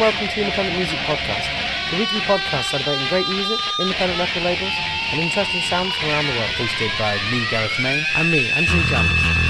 and welcome to the Independent Music Podcast, the weekly podcast celebrating great music, independent record labels, and interesting sounds from around the world. hosted by me, Gareth May. And me, Anthony Jams.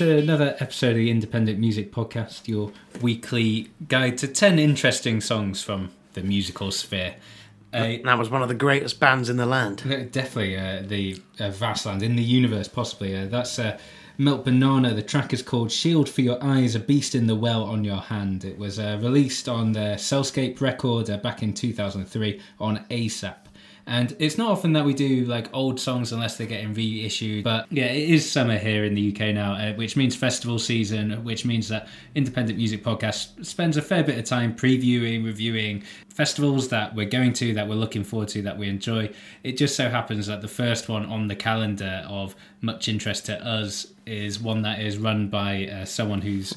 To another episode of the Independent Music Podcast, your weekly guide to 10 interesting songs from the musical sphere. Uh, That was one of the greatest bands in the land. definitely uh, the uh, vast land in the universe, possibly. Uh, that's uh, Melt Banana. The track is called Shield for Your Eyes, A Beast in the Well on Your Hand. It was uh, released on the Cellscape record uh, back in 2003 on A-Zap. And it's not often that we do like old songs unless they're getting reissued. But yeah, it is summer here in the UK now, uh, which means festival season, which means that Independent Music Podcast spends a fair bit of time previewing, reviewing festivals that we're going to, that we're looking forward to, that we enjoy. It just so happens that the first one on the calendar of much interest to us is one that is run by uh, someone who's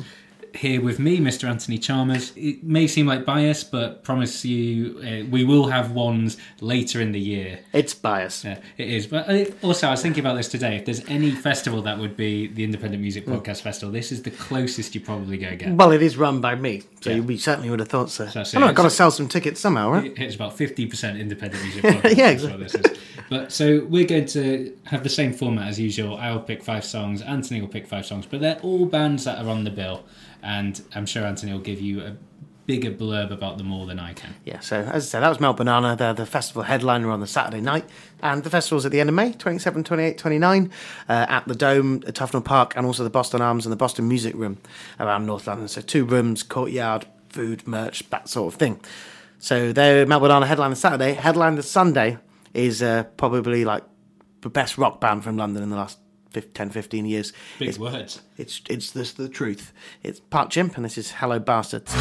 here with me, Mr. Anthony Chalmers. It may seem like bias, but promise you, uh, we will have ones later in the year. It's bias. Yeah, it is. But uh, also, I was thinking about this today. If there's any festival that would be the Independent Music Hmm. Podcast Festival, this is the closest you're probably going to get. Well, it is run by me, so Yeah. you we certainly would have thought so. That's I it. know, I've got to sell some tickets somehow, right? It's about 50% independent music podcast. Yeah, that's what this is. But so we're going to have the same format as usual. I'll pick five songs, Anthony will pick five songs, but they're all bands that are on the bill. And I'm sure Anthony will give you a bigger blurb about them all than I can. Yeah, so as I said, that was Melt Banana. They're the festival headliner on the Saturday night. And the festival's at the end of May, 27, 28, 29, uh, at the Dome, at Tufnell Park, and also the Boston Arms and the Boston Music Room around North London. So two rooms, courtyard, food, merch, that sort of thing. So they're Melt Banana headline the Saturday. Headline the Sunday is uh, probably like the best rock band from London in the last 10, 15 years. Big It's, words. it's, it's this the truth. It's Part Chimp, and this is Hello Bastards.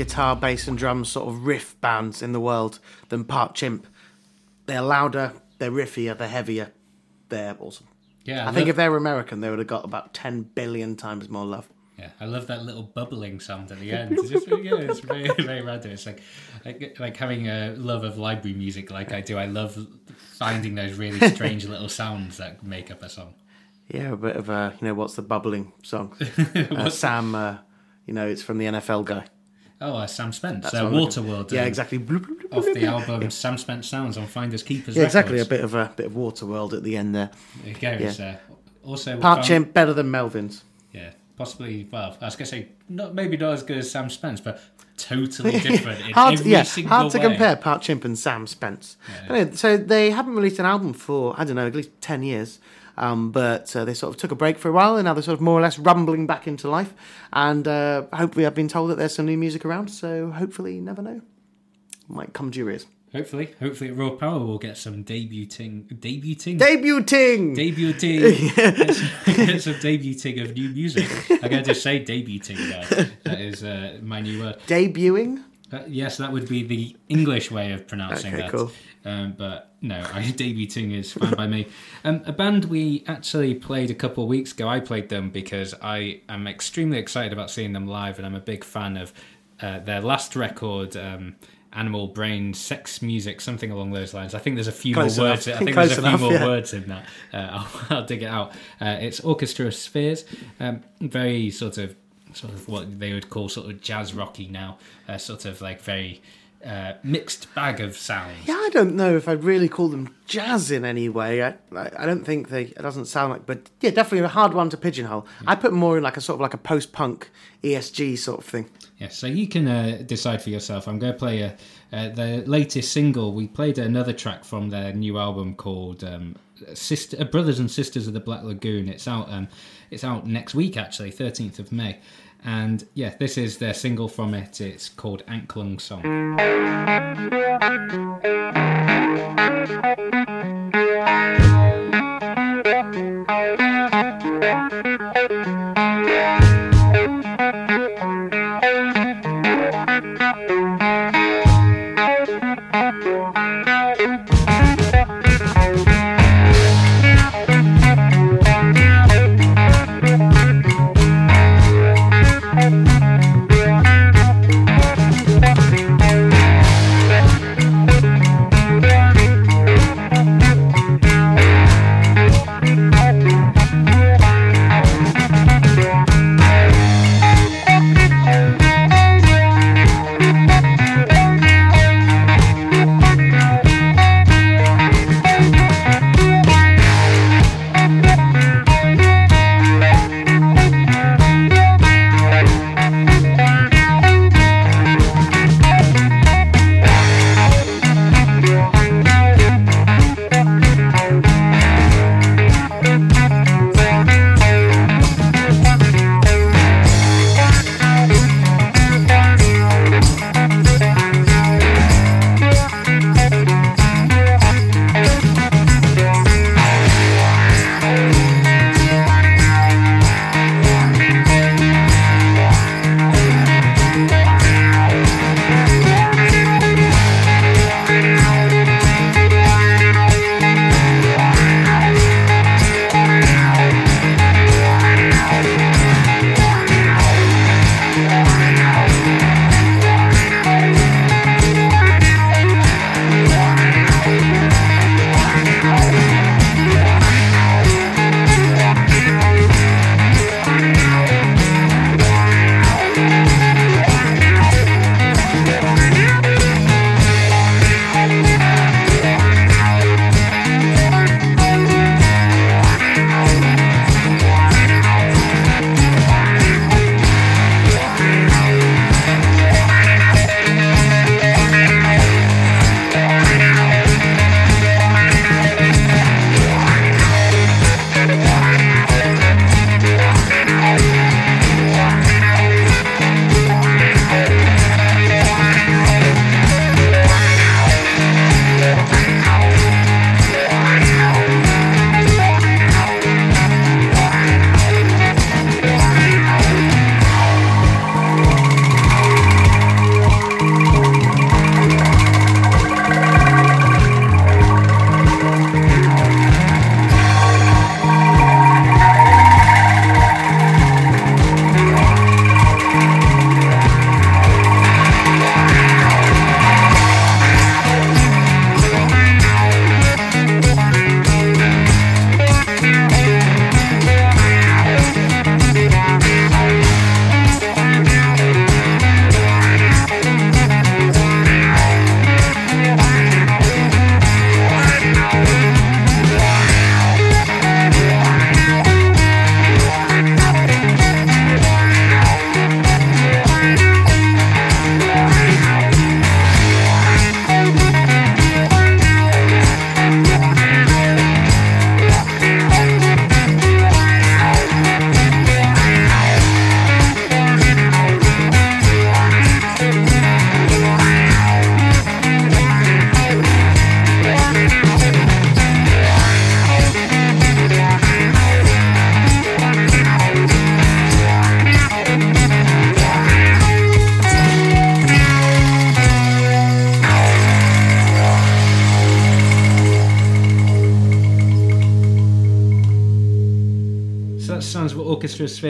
Guitar, bass, and drums sort of riff bands in the world than Part Chimp. They're louder, they're riffier, they're heavier. They're awesome. Yeah, I think if they were American, they would have got about 10 billion times more love. Yeah, I love that little bubbling sound at the end. It's just, yeah, it's very, very random. It's like, like like having a love of library music, like I do. I love finding those really strange little sounds that make up a song. Yeah, a bit of a you know what's the bubbling song? uh, Sam, uh, you know it's from the NFL guy. Oh, uh, Sam Spence, That's uh, what I'm looking- Waterworld. Yeah, um, exactly. Bloop, bloop, bloop, Off the album Sam Spence Sounds on Finders Keepers. Yeah, exactly. A bit of a bit of Waterworld at the end there. There you go. It's, uh, also, Part found- better than Melvins. Yeah, possibly. Well, I was gonna say not maybe not as good as Sam Spence, but totally different in hard, every yeah, single hard to way. compare Part Chimp and Sam Spence. Anyway, so they haven't released an album for I don't know at least ten years, um, but uh, they sort of took a break for a while, and now they're sort of more or less rumbling back into life. And uh, hopefully, I've been told that there's some new music around. So hopefully, never know, might come to your ears. Hopefully, hopefully, at Raw Power we'll get some debuting, debuting, Debuting. debuting, get, some, get some debuting of new music. I gotta just say debuting. There. That is uh, my new word. Debuting. Uh, yes, that would be the English way of pronouncing Okay, that. cool. Um, but no, I, debuting is fine by me. Um, a band we actually played a couple of weeks ago. I played them because I am extremely excited about seeing them live, and I'm a big fan of uh, their last record. Um, Animal Brain, sex music, something along those lines. I think there's a few Close more enough. words. I think Close there's a enough, few more yeah. words in that. Uh, I'll, I'll dig it out. Uh, it's Orchestra Spheres, um, very sort of sort of what they would call sort of jazz rocky now, uh, sort of like very uh, mixed bag of sounds. Yeah, I don't know if I'd really call them jazz in any way. I, I, I don't think they. It doesn't sound like, but yeah, definitely a hard one to pigeonhole. I put more in like a sort of like a post-punk ESG sort of thing. Yeah, so you can uh, decide for yourself. I'm going to play a, uh, the latest single. We played another track from their new album called um, "Sister uh, Brothers and Sisters of the Black Lagoon." It's out. Um, it's out next week, actually, 13th of May. And yeah, this is their single from it. It's called Anklung Song.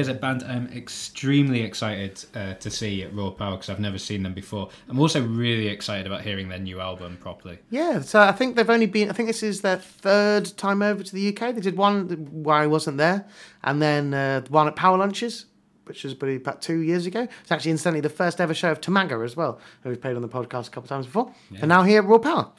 Orchestra a Band I'm extremely excited uh, to see at Raw Power because I've never seen them before. I'm also really excited about hearing their new album properly. Yeah, so I think they've only been. I think this is their third time over to the UK. They did one where I wasn't there, and then uh, one at Power Lunches, which was probably about two years ago. It's actually incidentally the first ever show of Tamaga as well, who we've played on the podcast a couple of times before, and now here at Raw Power.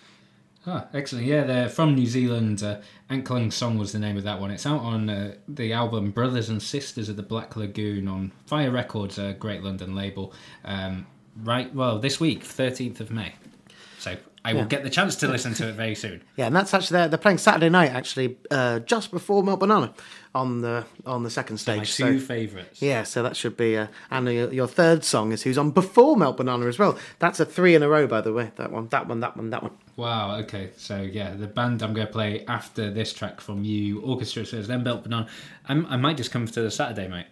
Ah, excellent. Yeah, they're from New Zealand. Uh, Anklung Song was the name of that one. It's out on uh, the album Brothers and Sisters of the Black Lagoon on Fire Records, a great London label. Um, right, well, this week, 13th of May. So I will Yeah. get the chance to listen to it very soon. Yeah, and that's actually they're, they're playing Saturday night actually, uh, just before Melt Banana on the on the second stage. My so- two favourites. Yeah, so that should be. Uh, and your, your third song is who's on before Melt Banana as well. That's a three in a row, by the way. That one, that one, that one, that one. Wow, okay. So, yeah, the band I'm going to play after this track from you, Orchestra Spheres, then Melt Banana. I'm, I might just come to the Saturday, mate.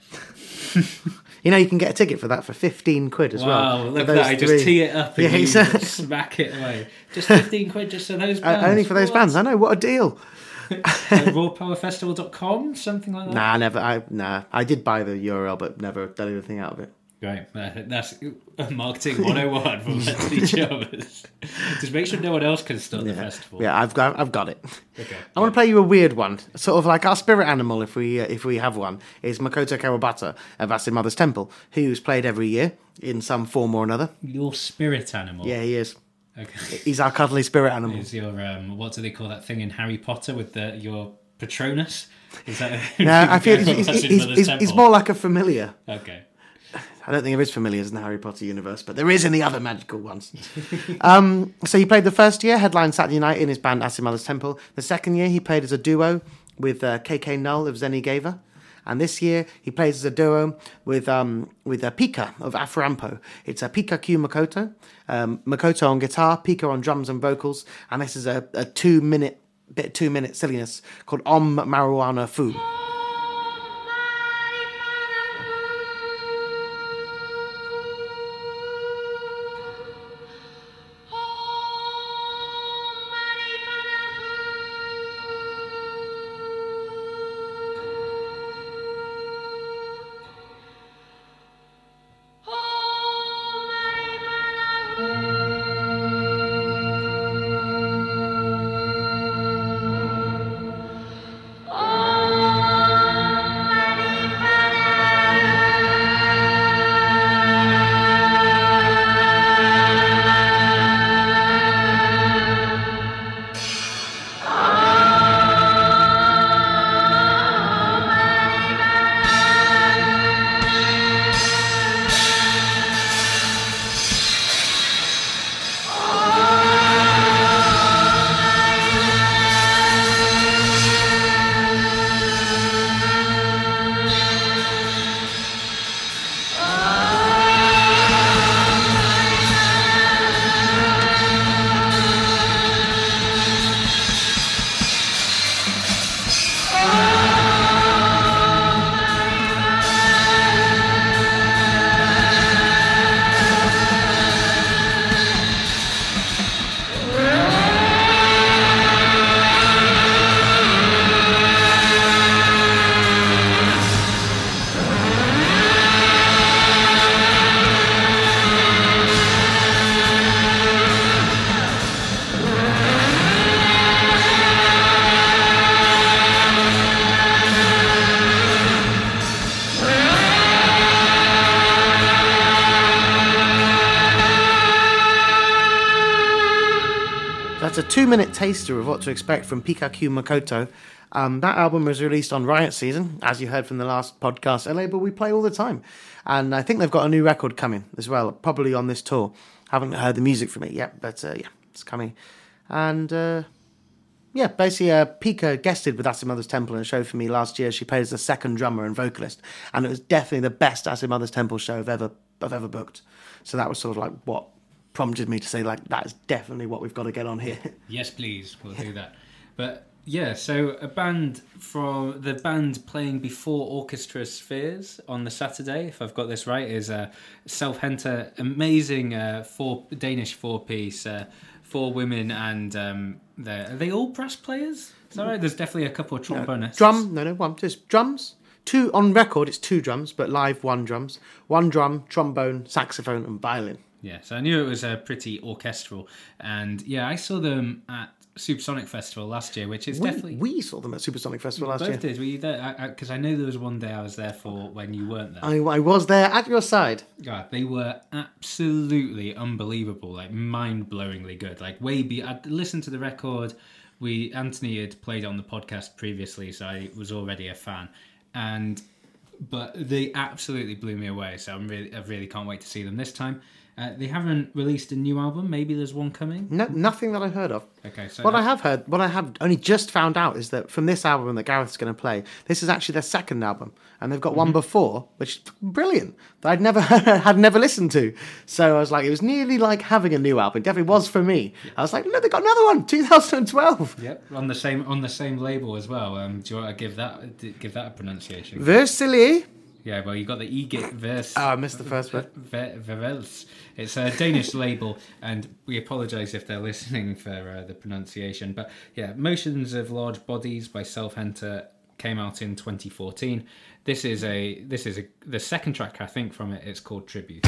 You know, you can get a ticket for that for fifteen quid as well. Wow, look at that. I just tee it up and Yeah, exactly. just smack it away. Just 15 quid just for those Uh, bands. only for those What? bands. I know what a deal. Like rawpowerfestival.com, something like that. Nah, never. I nah. I did buy the URL, but never done anything out of it. Right, uh, that's marketing 101 from Leslie Chalmers. Just make sure no one else can start the festival. Yeah, I've got. I've got it. Okay. I want to play you a weird one, sort of like our spirit animal, if we uh, if we have one, is Makoto Kawabata of Acid Mother's Temple, who's played every year in some form or another. Your spirit animal. Yeah, he is. Okay. He's our cuddly spirit animal. Is your um, what do they call that thing in Harry Potter with the your Patronus? Is that? No, I feel he's, he's, he's, he's, he's more like a familiar. Okay. I don't think there is familiars in the Harry Potter universe, but there is in the other magical ones. um, so he played the first year, headline Saturday night in his band Mother's Temple. The second year, he played as a duo with uh, KK Null of Gava. And this year, he plays as a duo with um, with uh, Pika of Afrirampo. It's a Pika Q Makoto, um, Makoto on guitar, Pika on drums and vocals, and this is a, a two minute bit two minute silliness called Om Marijuana Fu. Taster of what to expect from Pikachu Makoto. Um, that album was released on Riot Season, as you heard from the last podcast, a label we play all the time. And I think they've got a new record coming as well, probably on this tour. Haven't heard the music from it yet, but uh, yeah, it's coming. And uh, yeah, basically, uh, Pika guested with Mother's Temple in a show for me last year. She played as the second drummer and vocalist, and it was definitely the best Mother's Temple show I've ever I've ever booked. So that was sort of like what prompted me to say like that is definitely what we've got to get on here. Yes, please. We'll do that. But yeah, so a band from the band playing before Orchestra Spheres on the Saturday, if I've got this right, is a Selvhenter, amazing uh, four Danish four piece, uh, four women, and um, they're, are they all brass players? Is that right? There's definitely a couple of trombonists. Drum, no, no, one, just drums, two on record. It's two drums, but live one drums, one drum, trombone, saxophone, and violin. Yeah, so I knew it was uh, pretty orchestral, and yeah, I saw them at Supersonic Festival last year, which is We, definitely we saw them at Supersonic Festival last both year. did. Were you there? Because I, know there was one day I was there for when you weren't there. I, I was there at your side. God, they were absolutely unbelievable, like mind-blowingly good. Like way be. I'd listened to the record. We Anthony had played on the podcast previously, so I was already a fan, and but they absolutely blew me away. So I'm really, I really can't wait to see them this time. Uh, they haven't released a new album. Maybe there's one coming. No, nothing that I've heard of. Okay, so What I have heard, what I have only just found out is that from this album that Gareth's going to play, this is actually their second album, and they've got one before, which is brilliant that I'd never had never listened to. So I was like, it was nearly like having a new album. It definitely was for me. I was like, look, they got another one, 2012. Yep, on the same on the same label as well. Um, do you want to give that give that a pronunciation? Versili. yeah, well, you got the Egit verse. Oh, I missed the first. Ve- Verels. It's a Danish label, and we apologise if they're listening for uh, the pronunciation. But yeah, Motions of Large Bodies by Selvhenter came out in 2014. This is a this is a the second track I think from it. It's called Tribute.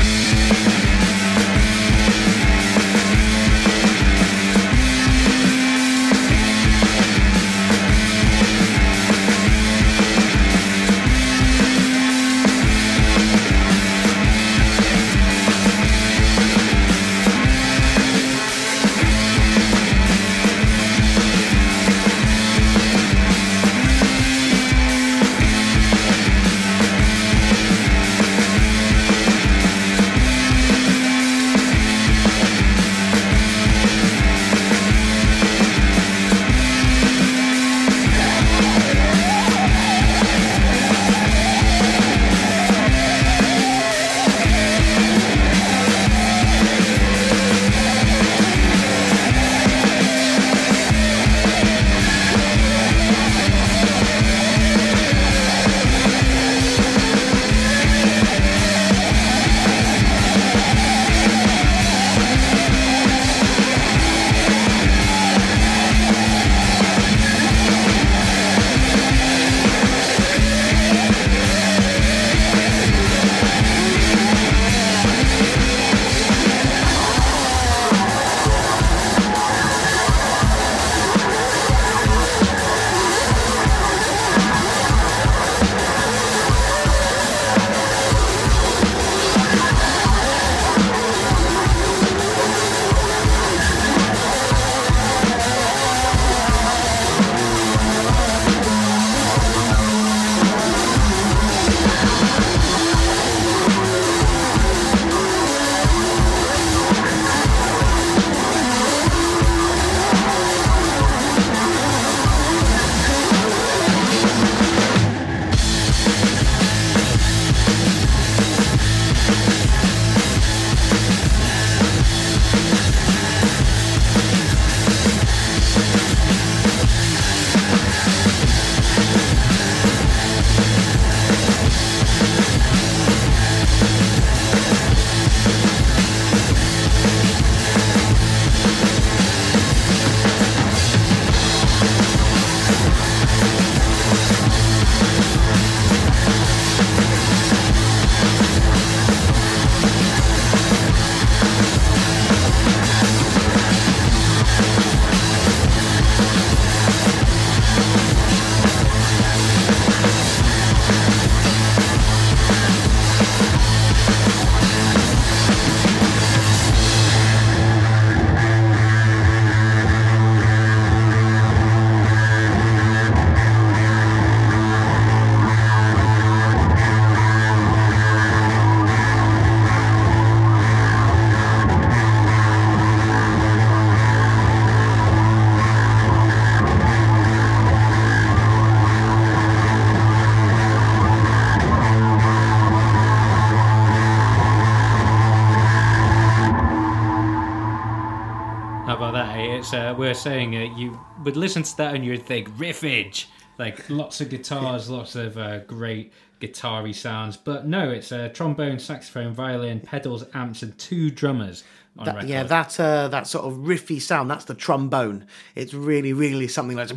We're saying uh, you would listen to that and you'd think riffage. like lots of guitars, lots of uh, great guitar sounds. But no, it's a trombone, saxophone, violin, pedals, amps, and two drummers. On That- record. yeah, that uh, that sort of riffy sound. That's the trombone. It's really, really something like.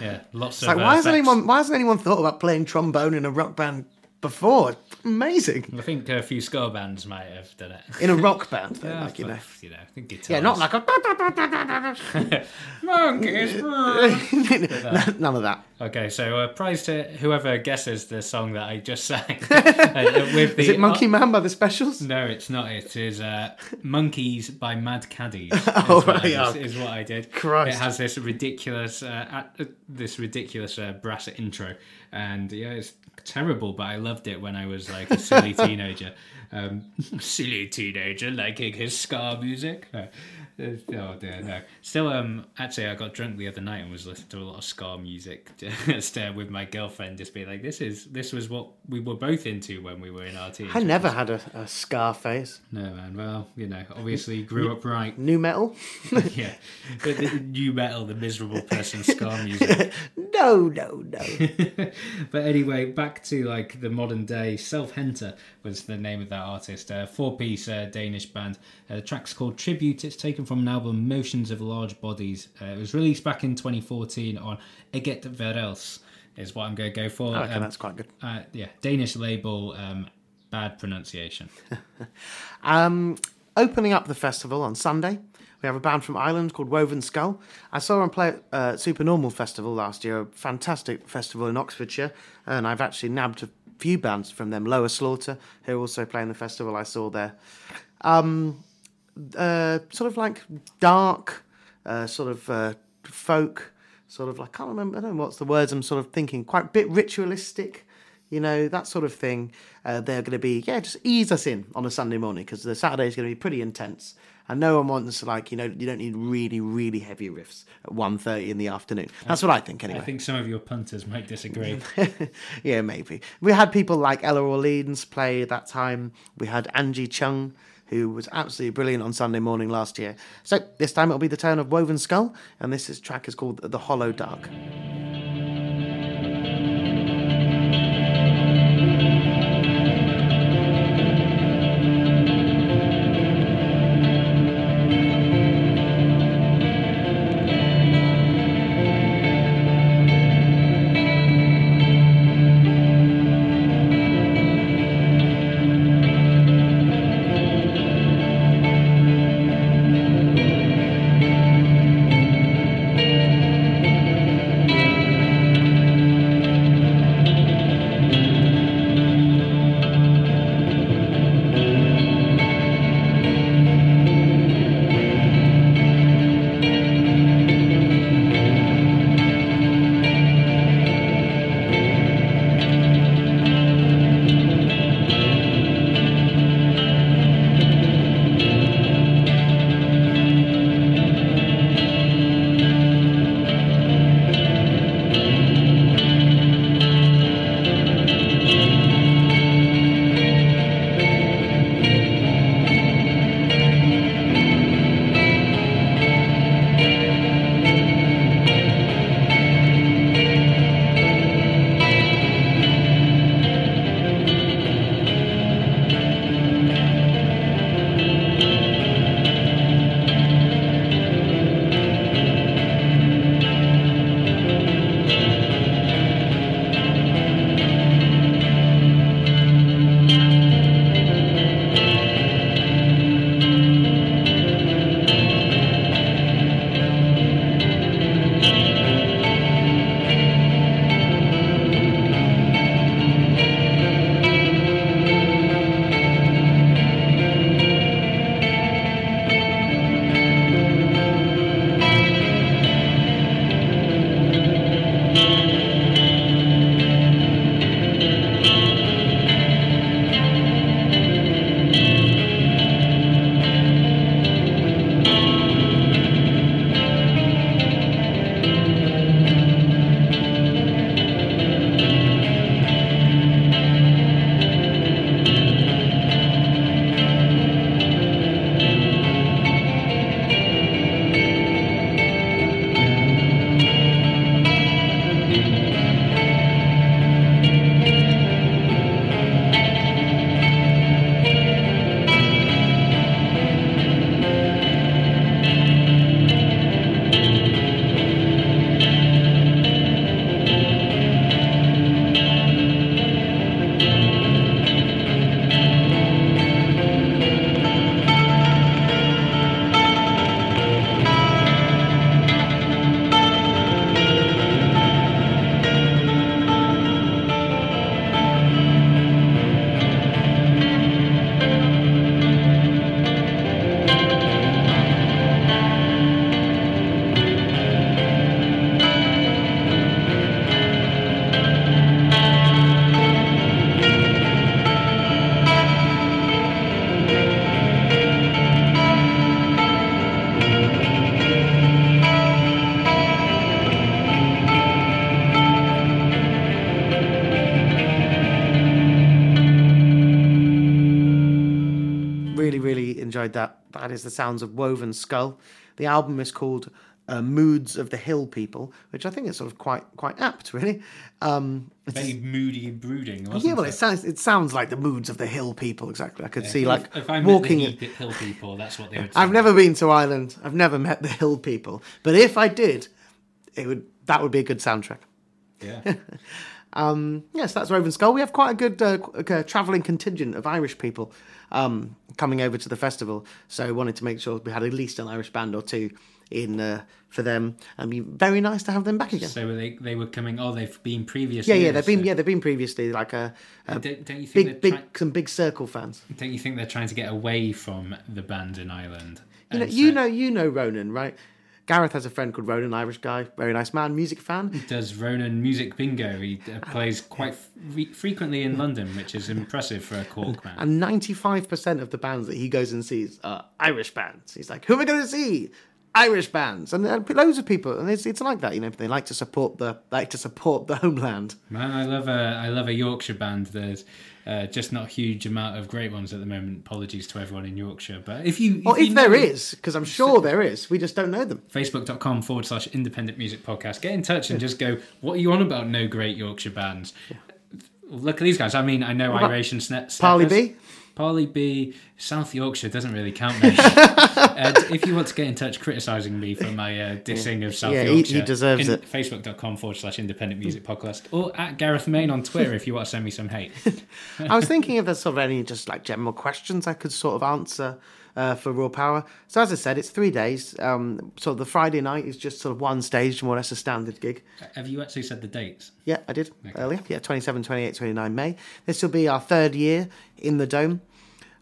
yeah, lots It's of. like, uh, why hasn't anyone? Why hasn't anyone thought about playing trombone in a rock band before? Amazing. I think a few ska bands might have done it. In a rock band, though, Yeah, like you know. you know, I think guitars. Yeah, not like a. monkeys. None of that. okay, so uh, prize to whoever guesses the song that I just sang. uh, with the, Is it Monkey Man by the Specials? No, it's not. It is uh, Monkeys by Mad Caddies. Oh, is what right, I- yeah. is, what I did. Christ. It has this ridiculous, uh, uh, this ridiculous uh, brass intro, and yeah, it's terrible. But I loved it when I was like a silly teenager. Um, silly teenager liking his ska music. No. Uh, Oh dear, no. Still, um, actually, I got drunk the other night and was listening to a lot of ska music just uh, with my girlfriend, just being like, "This is this was what we were both into when we were in our teens." I never had a, a ska phase. No, man. Well, you know, obviously grew up right. Nu metal? yeah. But the nu metal, the miserable person ska music. No, no, no. but anyway, back to like the modern day. Selvhenter was the name of that artist. A four piece uh, Danish band. Uh, the track's called Tribute. It's taken from an album Motions of Large Bodies. Uh, it was released back in 2014 on Eget Verels, is what I'm going to go for. Okay, Um, that's quite good. uh, yeah, Danish label, um, bad pronunciation. Um, opening up the festival on Sunday, we have a band from Ireland called Woven Skull. I saw them play at uh, Supernormal Festival last year, a fantastic festival in Oxfordshire, and I've actually nabbed a few bands from them. Lower Slaughter, who also playing the festival I saw there. Um, uh, sort of like dark, uh, sort of uh, folk, sort of like, I can't remember, I don't know what's the words I'm sort of thinking, quite a bit ritualistic, you know, that sort of thing. Uh, they're going to be, yeah, just ease us in on a Sunday morning because the Saturday is going to be pretty intense. And no one wants like you know you don't need really really heavy riffs at 1.30 in the afternoon. That's what I think anyway. I think some of your punters might disagree. yeah, maybe. We had people like Ela Orleans play at that time. We had Angie Chung, who was absolutely brilliant on Sunday morning last year. So this time it'll be the turn of Woven Skull, and this is, track is called The Hollow Dark. Enjoyed that. That is the sounds of Woven Skull. The album is called uh, Moods of the Hill People, which I think is sort of quite quite apt, really. Um, it's- Very moody and brooding, wasn't yeah, well, it? it sounds it sounds like the moods of the hill people exactly. I could see If- like if I met walking. the hill, people, that's what they would. I've never been to Ireland. I've never met the hill people, but if I did, it would that would be a good soundtrack. Yeah. Um, yes, that's Woven Skull. We have quite a good uh, uh, travelling contingent of Irish people um, coming over to the festival, so I wanted to make sure we had at least an Irish band or two in uh, for them, and be very nice to have them back again. so they they were coming. Oh, they've been previously. yeah, yeah, they've been yeah they've been previously like a, a Don't, don't you think big big try- some big circle fans. don't you think they're trying to get away from the band in Ireland? You know, And you know, you know Ronan, right? Gareth has a friend called Ronan, Irish guy, very nice man, music fan. does Ronan music bingo. He uh, plays quite fre- frequently in London, which is impressive for a Cork man. And ninety-five percent of the bands that he goes and sees are Irish bands. He's like, "Who am I going to see? Irish bands." And are loads of people, and it's, it's like that, you know. They like to support the like to support the homeland. Man, I love a I love a Yorkshire band. There's uh, just not a huge amount of great ones at the moment. Apologies to everyone in Yorkshire, but if you Or you if there know- is, because I'm sure there is, we just don't know them. facebook.com forward slash independent music podcast. Get in touch and just go, what are you on about? No great Yorkshire bands. Look at these guys. I mean, I know Irish and Sne- Parley B. Parley B, South Yorkshire doesn't really count. And if you want to get in touch criticising me for my uh, dissing of South Yeah, he- Yorkshire, he deserves in it. Facebook.com forward slash independent music podcast or at Gareth Main on Twitter if you want to send me some hate. I was thinking if there's sort of any just like general questions I could sort of answer uh, for Raw Power. So as I said, it's three days. Um, so the Friday night is just sort of one stage, more or less a standard gig. Have you actually said the dates? Yeah, I did earlier. Yeah, 27, 28, 29 May. This will be our third year in the Dome.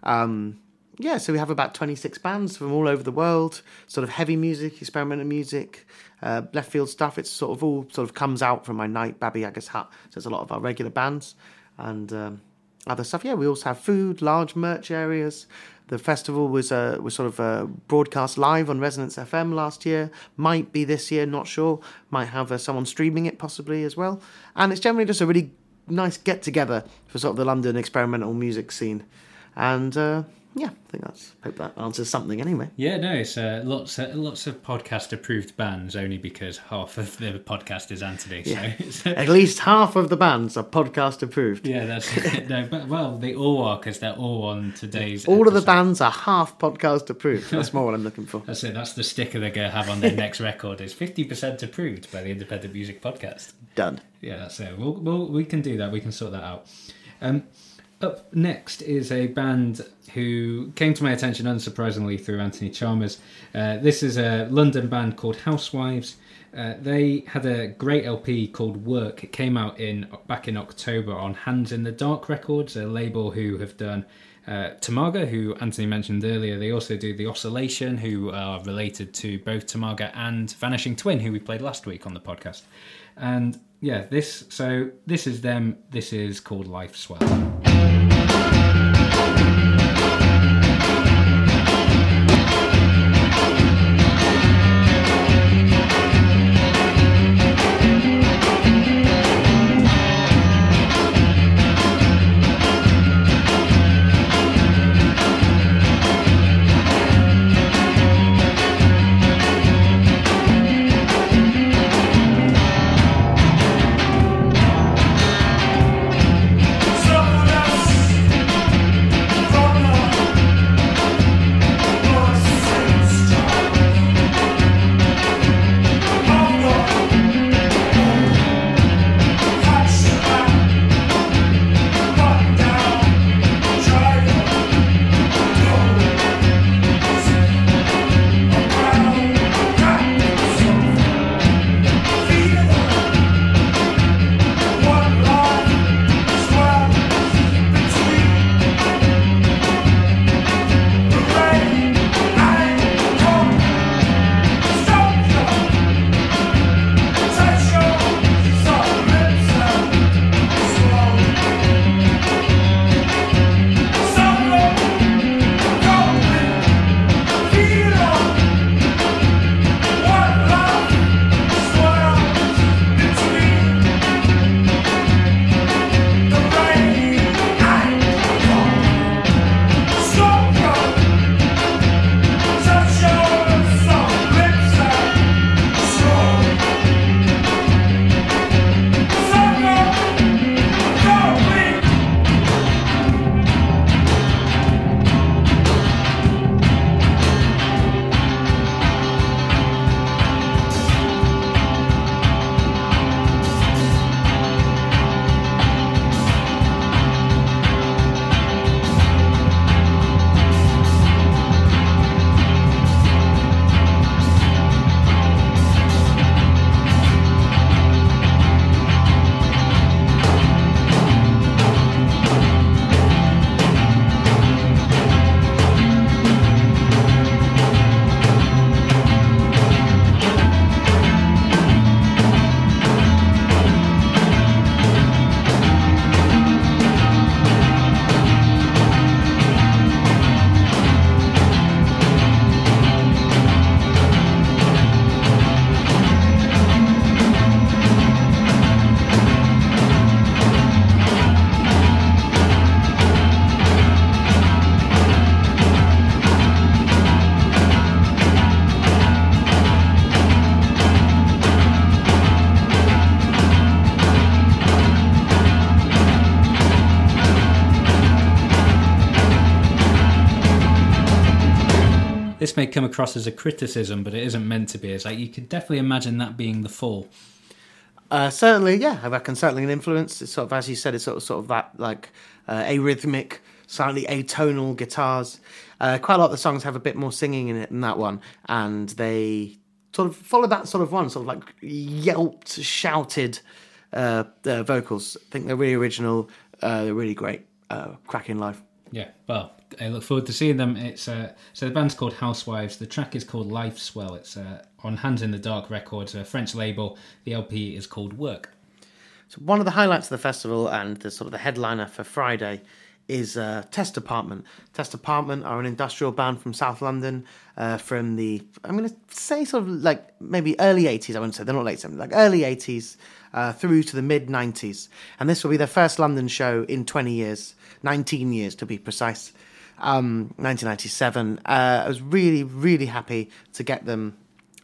Um, yeah, so we have about 26 bands from all over the world, sort of heavy music, experimental music, uh, left field stuff. It's sort of all sort of comes out from my night, Baba Yaga's Hut. So it's a lot of our regular bands and um, other stuff. Yeah, we also have food, large merch areas. The festival was uh, was sort of uh, broadcast live on Resonance FM last year. Might be this year, not sure. Might have uh, someone streaming it possibly as well. And it's generally just a really nice get together for sort of the London experimental music scene. And uh, yeah, I think that's hope that answers something anyway. Yeah, no, it's uh, lots of, lots of podcast approved bands only because half of the podcast is Anthony. So it's, At least half of the bands are podcast approved. yeah, that's no, but well, they all are because they're all on today's. All of the bands are half podcast approved. That's more what I'm looking for. That's it. That's the sticker they're going to have on their next record. Is fifty percent approved by the Independent Music Podcast. Done. Yeah, that's it. We'll, we'll, we can do that. We can sort that out. Um, up next is a band who came to my attention unsurprisingly through Anthony Chalmers. Uh, this is a London band called Housewives. Uh, they had a great LP called Work. It came out in back in October on Hands in the Dark Records, a label who have done uh, Tamaga, who Anthony mentioned earlier. They also do The Oscillation, who are related to both Tamaga and Vanishing Twin, who we played last week on the podcast. And yeah, this so this is them. This is called Life Swell. Come across as a criticism, but it isn't meant to be. It's like you could definitely imagine that being the fall. Uh, certainly, yeah, I reckon certainly an influence. It's sort of, as you said, it's sort of, sort of that like uh, arrhythmic, slightly atonal guitars. Uh, quite a lot of the songs have a bit more singing in it than that one, and they sort of follow that sort of one, sort of like yelped, shouted uh, uh, vocals. I think they're really original. Uh, they're really great, uh, cracking live. Yeah, well, I look forward to seeing them. It's uh, so the band's called Housewives. The track is called Life Swell. It's uh, on Hands in the Dark Records, a French label. The LP is called Work. So one of the highlights of the festival and the sort of the headliner for Friday is uh, Test Department. Test Department are an industrial band from South London, uh, from the I'm going to say sort of like maybe early 80s. I wouldn't say they're not late 70s, like early 80s uh, through to the mid 90s, and this will be their first London show in 20 years, 19 years to be precise. Um, 1997. Uh, I was really, really happy to get them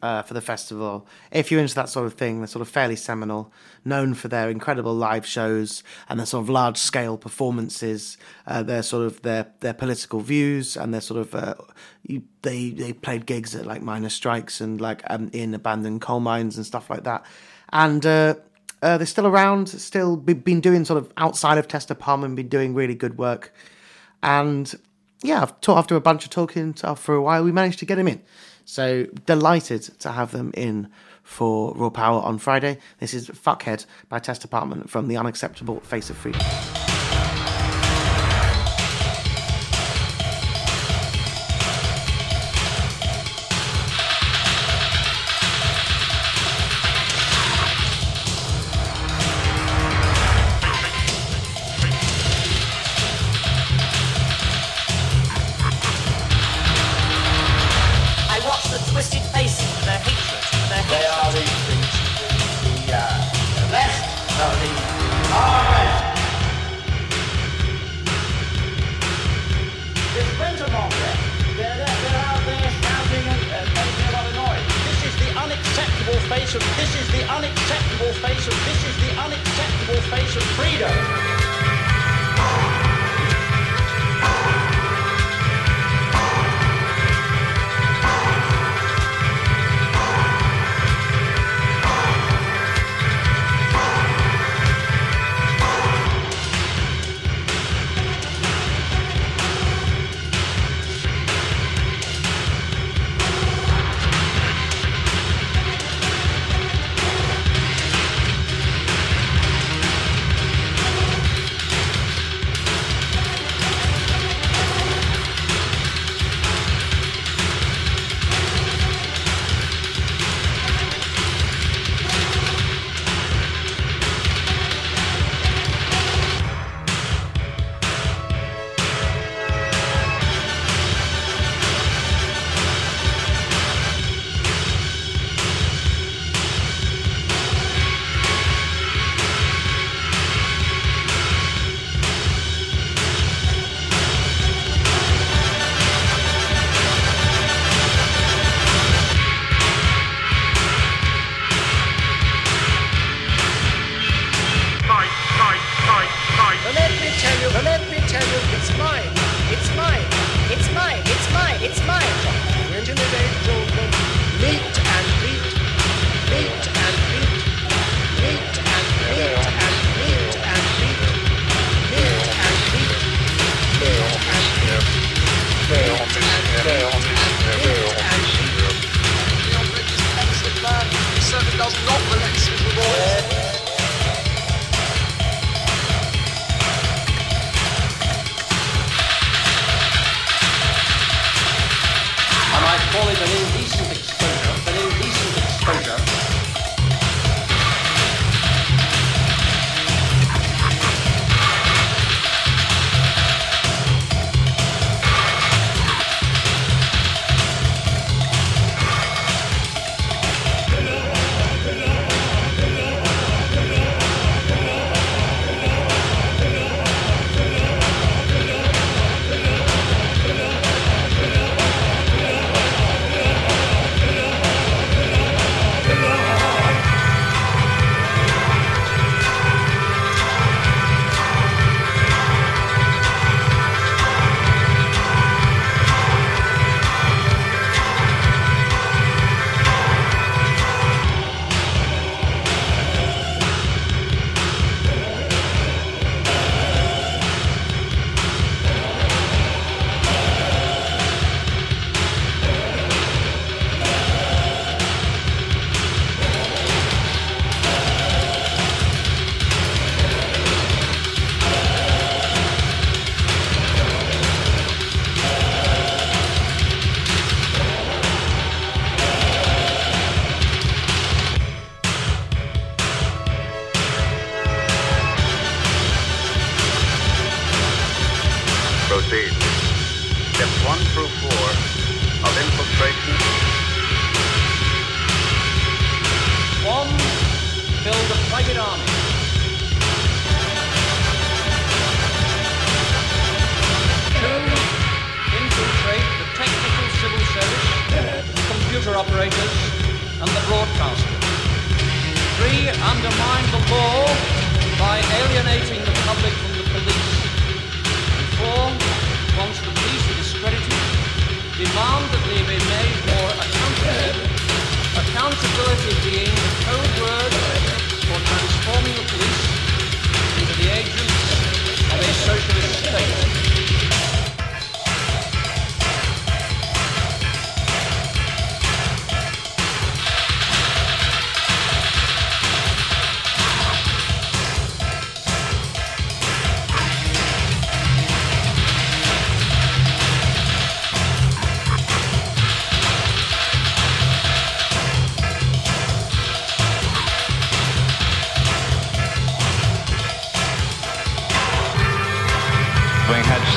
uh, for the festival. If you're into that sort of thing, they're sort of fairly seminal, known for their incredible live shows and their sort of large scale performances. Uh, their sort of their their political views and their sort of uh, you, they they played gigs at like miners' strikes and like um, in abandoned coal mines and stuff like that. And uh, uh, they're still around, still be, been doing sort of outside of Tester Palm and been doing really good work. And yeah, after a bunch of talking for a while. We managed to get him in. So delighted to have them in for Raw Power on Friday. This is Fuckhead by Test Department from the Unacceptable Face of Freedom.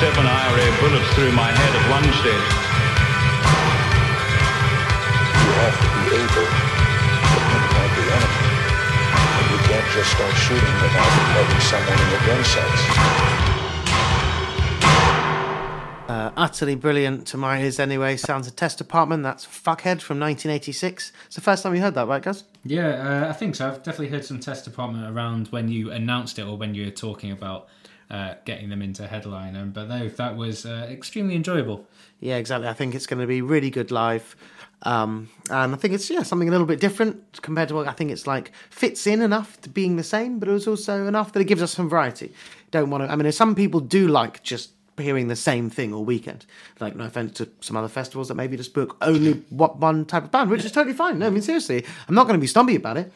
Seven IRA bullets through my head at one stage. You have to be able to pinpoint the enemy. And you can't just start shooting without having someone in your gun sights. Uh, utterly brilliant to my ears anyway. Sounds a test department. That's Fuckhead from 1986. It's the first time you heard that, right, guys? Yeah, uh, I think so. I've definitely heard some test department around when you announced it or when you were talking about uh, getting them into headline. And but no, that was uh, extremely enjoyable. Yeah, exactly. I think it's going to be really good live. Um, and I think it's yeah something a little bit different compared to what I think it's like fits in enough to being the same, but it was also enough that it gives us some variety. Don't want to. I mean, some people do like just hearing the same thing all weekend. Like no offense to some other festivals that maybe just book only one type of band, which is totally fine. No, I mean seriously, I'm not going to be stumpy about it.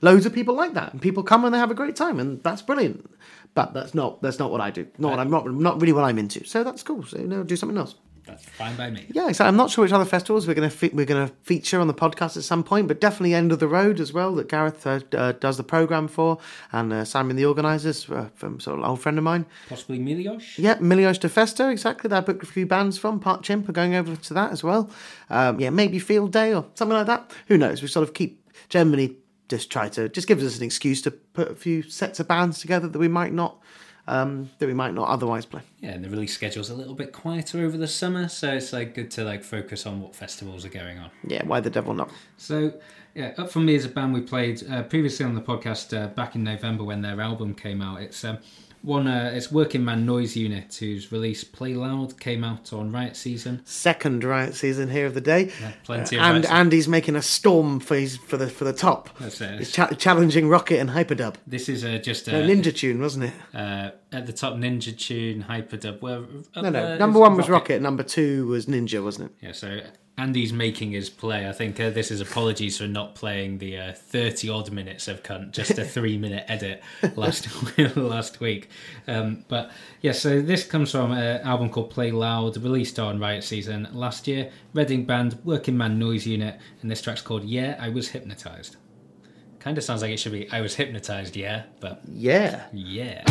Loads of people like that, and people come and they have a great time, and that's brilliant. But that's not that's not what I do. Not what I'm not not really what I'm into. So that's cool. So you know, do something else. That's fine by me. Yeah, exactly. I'm not sure which other festivals we're going to fe- we're going to feature on the podcast at some point, but definitely End of the Road as well that Gareth uh, uh, does the program for, and uh, Simon the organisers uh, from sort of an old friend of mine. Possibly Milhões. Yeah, Milhões de Festa, exactly. That I booked a few bands from. Part Chimp are going over to that as well. Um, yeah, maybe Field Day or something like that. Who knows? We sort of keep generally just try to just gives us an excuse to put a few sets of bands together that we might not um, that we might not otherwise play. Yeah, and the release schedule's a little bit quieter over the summer, so it's like good to like focus on what festivals are going on. Yeah, why the devil not? So, yeah, Up for Me is a band we played uh, previously on the podcast uh, back in November when their album came out. It's um, one, uh, it's Working Man Noise Unit, whose release Play Loud came out on Riot Season. second riot season here of the day. plenty of and. Andy's making a storm for his, for the for the top. That's it. He's cha- challenging Rocket and Hyperdub. This is uh, just a Ninja Tune, wasn't it? uh, at the top Ninja Tune, Hyperdub. Well, No, no. Number one was Rocket. Number two was Ninja, wasn't it? Yeah, so Andy's making his play. I think uh, this is apologies for not playing the uh, thirty odd minutes of cunt, just a three minute edit last last week. Um, but yeah, so this comes from an album called Play Loud, released on Riot Season last year. Reading band, Working Man Noise Unit, and this track's called Yeah, I Was Hypnotized. Kind of sounds like it should be I was hypnotized, yeah, but Yeah. yeah.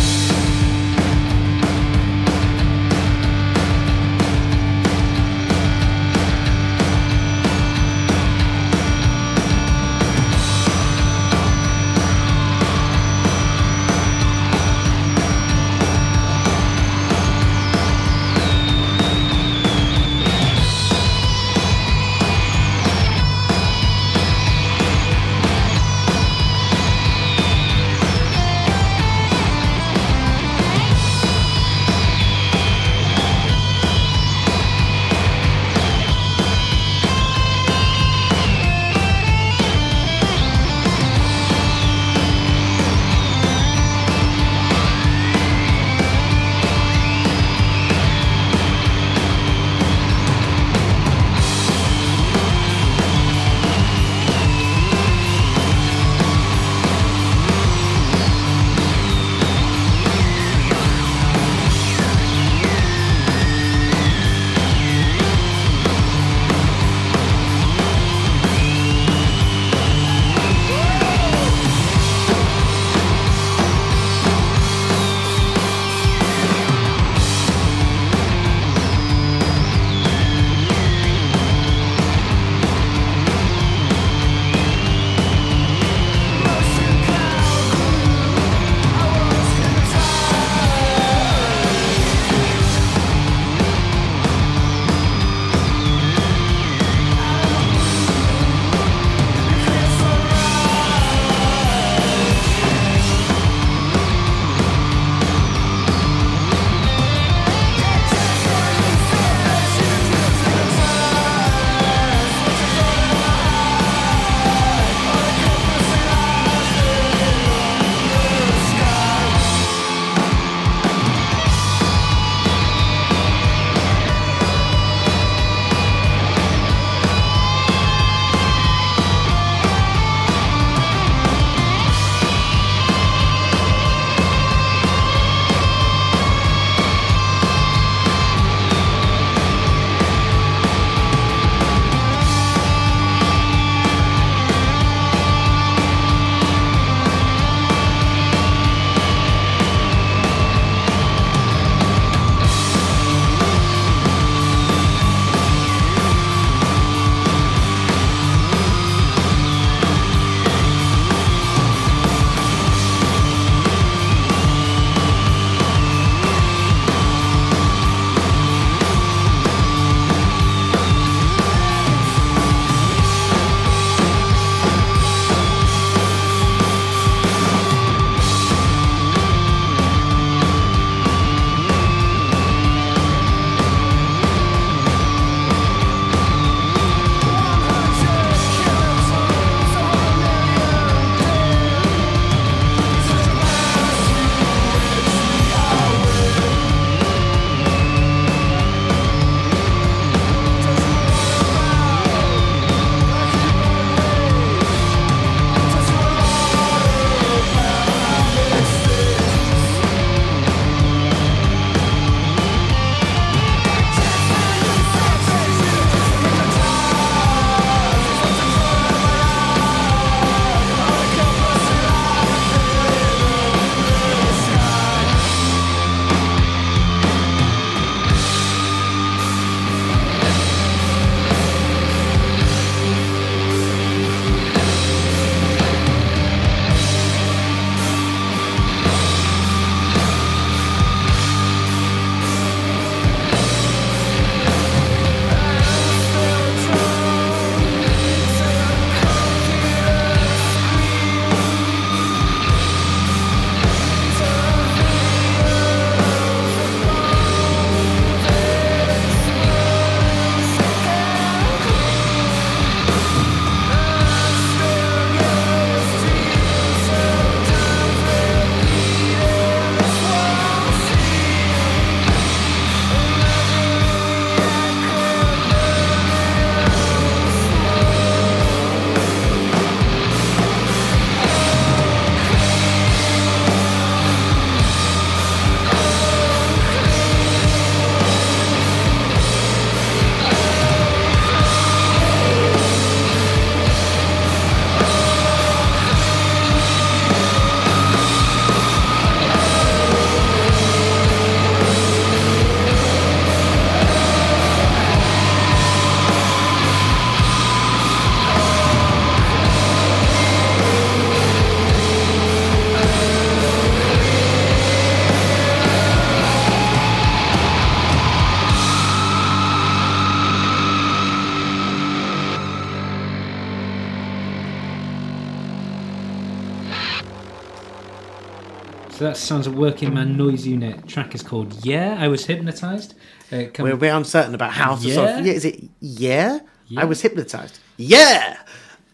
So that sounds a working man noise unit. Track is called Yeah, I Was Hypnotized. Uh, come- We're bit uncertain about how to sort of. Yeah? Yeah, is it yeah? Yeah. I was hypnotized. Yeah!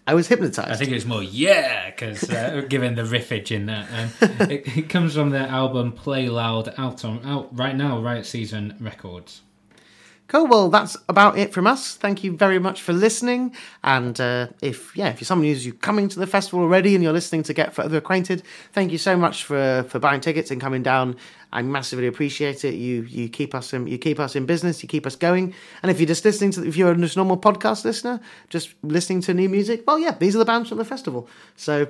I was hypnotized. I think it's more yeah, because uh, given the riffage in that, um, it, it comes from their album "Play Loud" out on out right now, Riot Season Records. Cool. Well, that's about it from us. Thank you very much for listening. And uh, if yeah, if you're someone who's you coming to the festival already and you're listening to get further acquainted, thank you so much for for buying tickets and coming down. I massively appreciate it. You you keep us in you keep us in business. You keep us going. And if you're just listening to if you're a normal podcast listener, just listening to new music, well, yeah, these are the bands from the festival. So.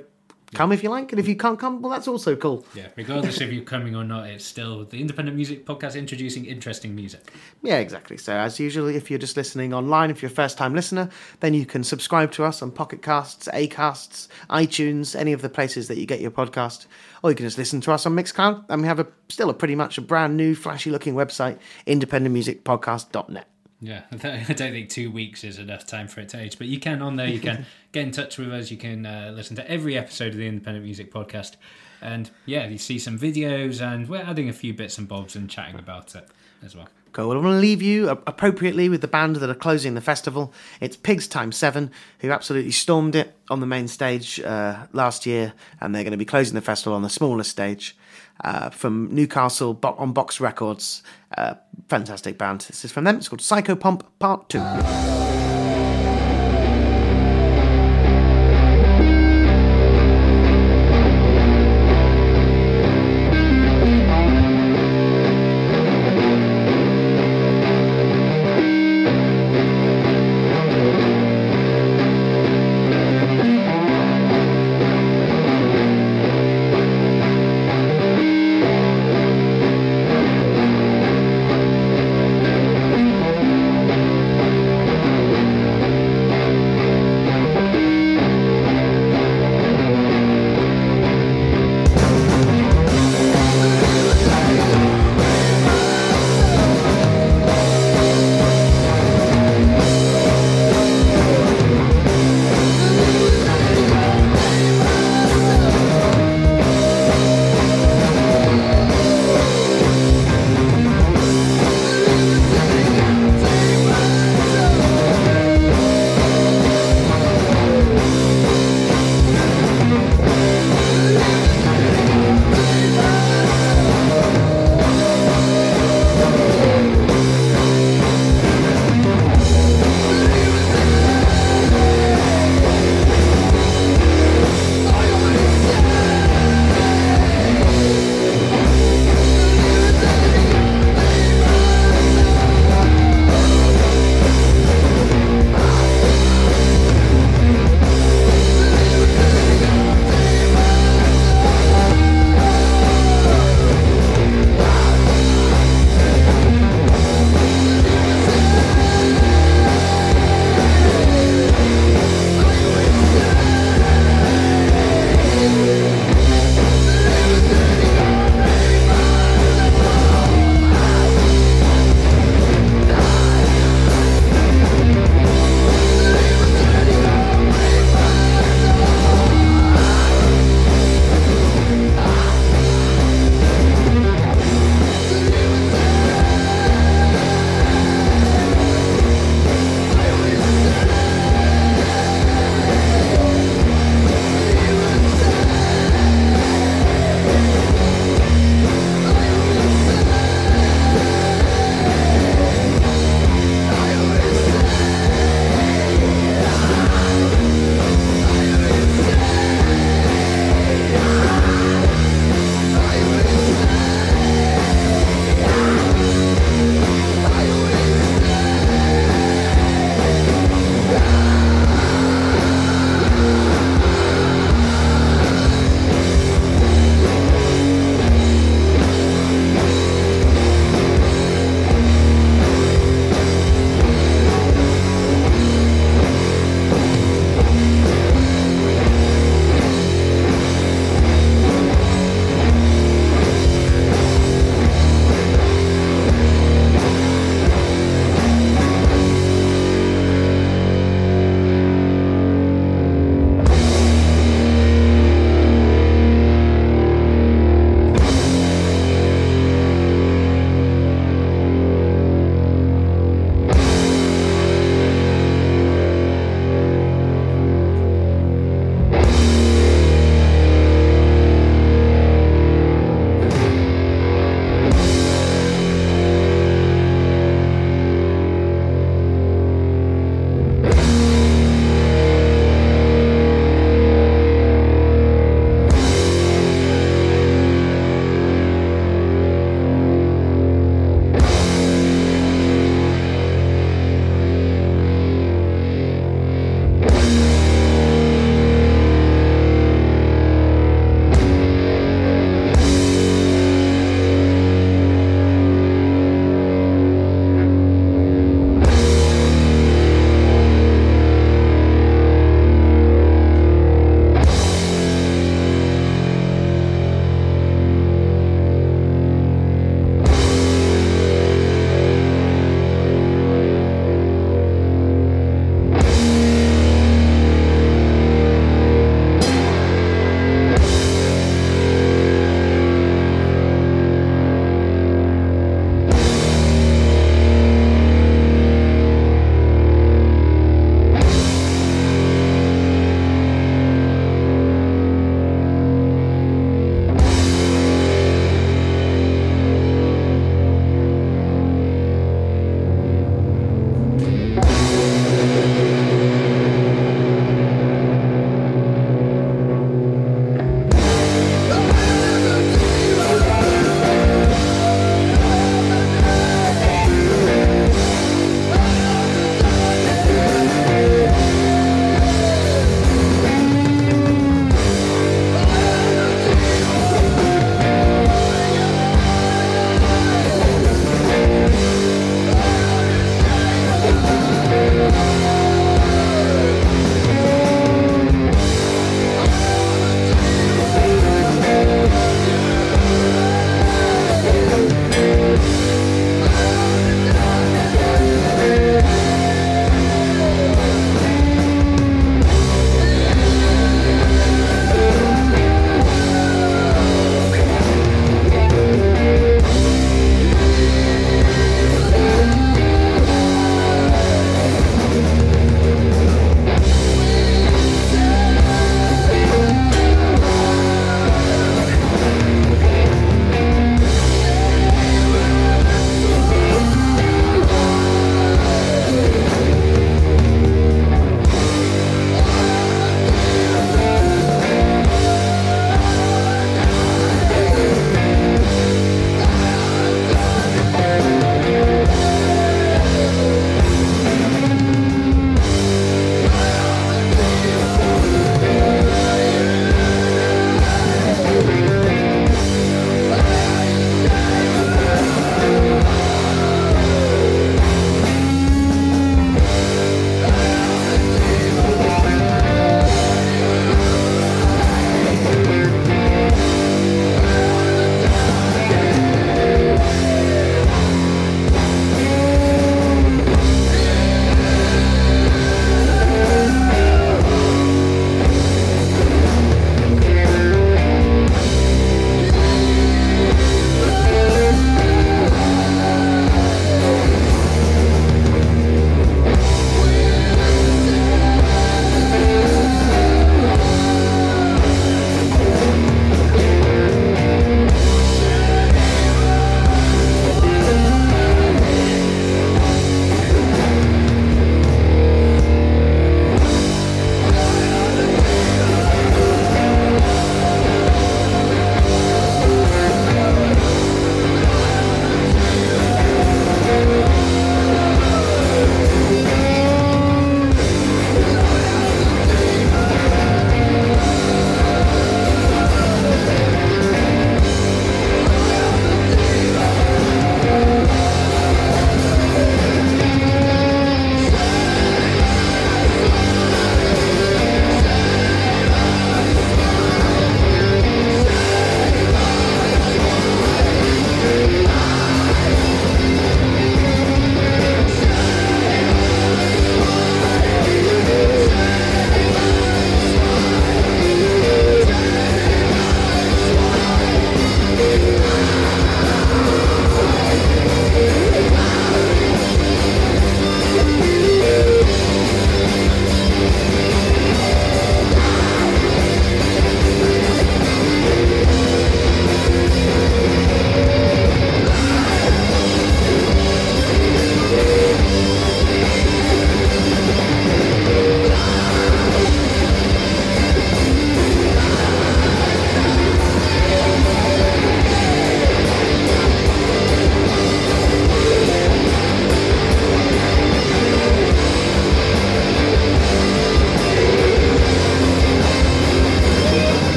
Come if you like, and if you can't come, well, that's also cool. Yeah, regardless if you're coming or not, it's still the independent music podcast introducing interesting music. Yeah, exactly. So, as usual, if you're just listening online, if you're a first time listener, then you can subscribe to us on Pocket Casts, Acasts, iTunes, any of the places that you get your podcast. Or you can just listen to us on Mixcloud. And we have a still a pretty much a brand new, flashy looking website, independentmusicpodcast.net. Yeah, I don't think two weeks is enough time for it to age, but you can on there. You can get in touch with us. You can uh, listen to every episode of the Independent Music Podcast, and yeah, you see some videos, and we're adding a few bits and bobs and chatting about it as well. Cool. Well, I'm going to leave you appropriately with the band that are closing the festival. It's Pigs Time 7, who absolutely stormed it on the main stage uh, last year, and they're going to be closing the festival on the smaller stage uh, from Newcastle on Box Records. Uh, fantastic band. This is from them. It's called Psychopomp Part 2.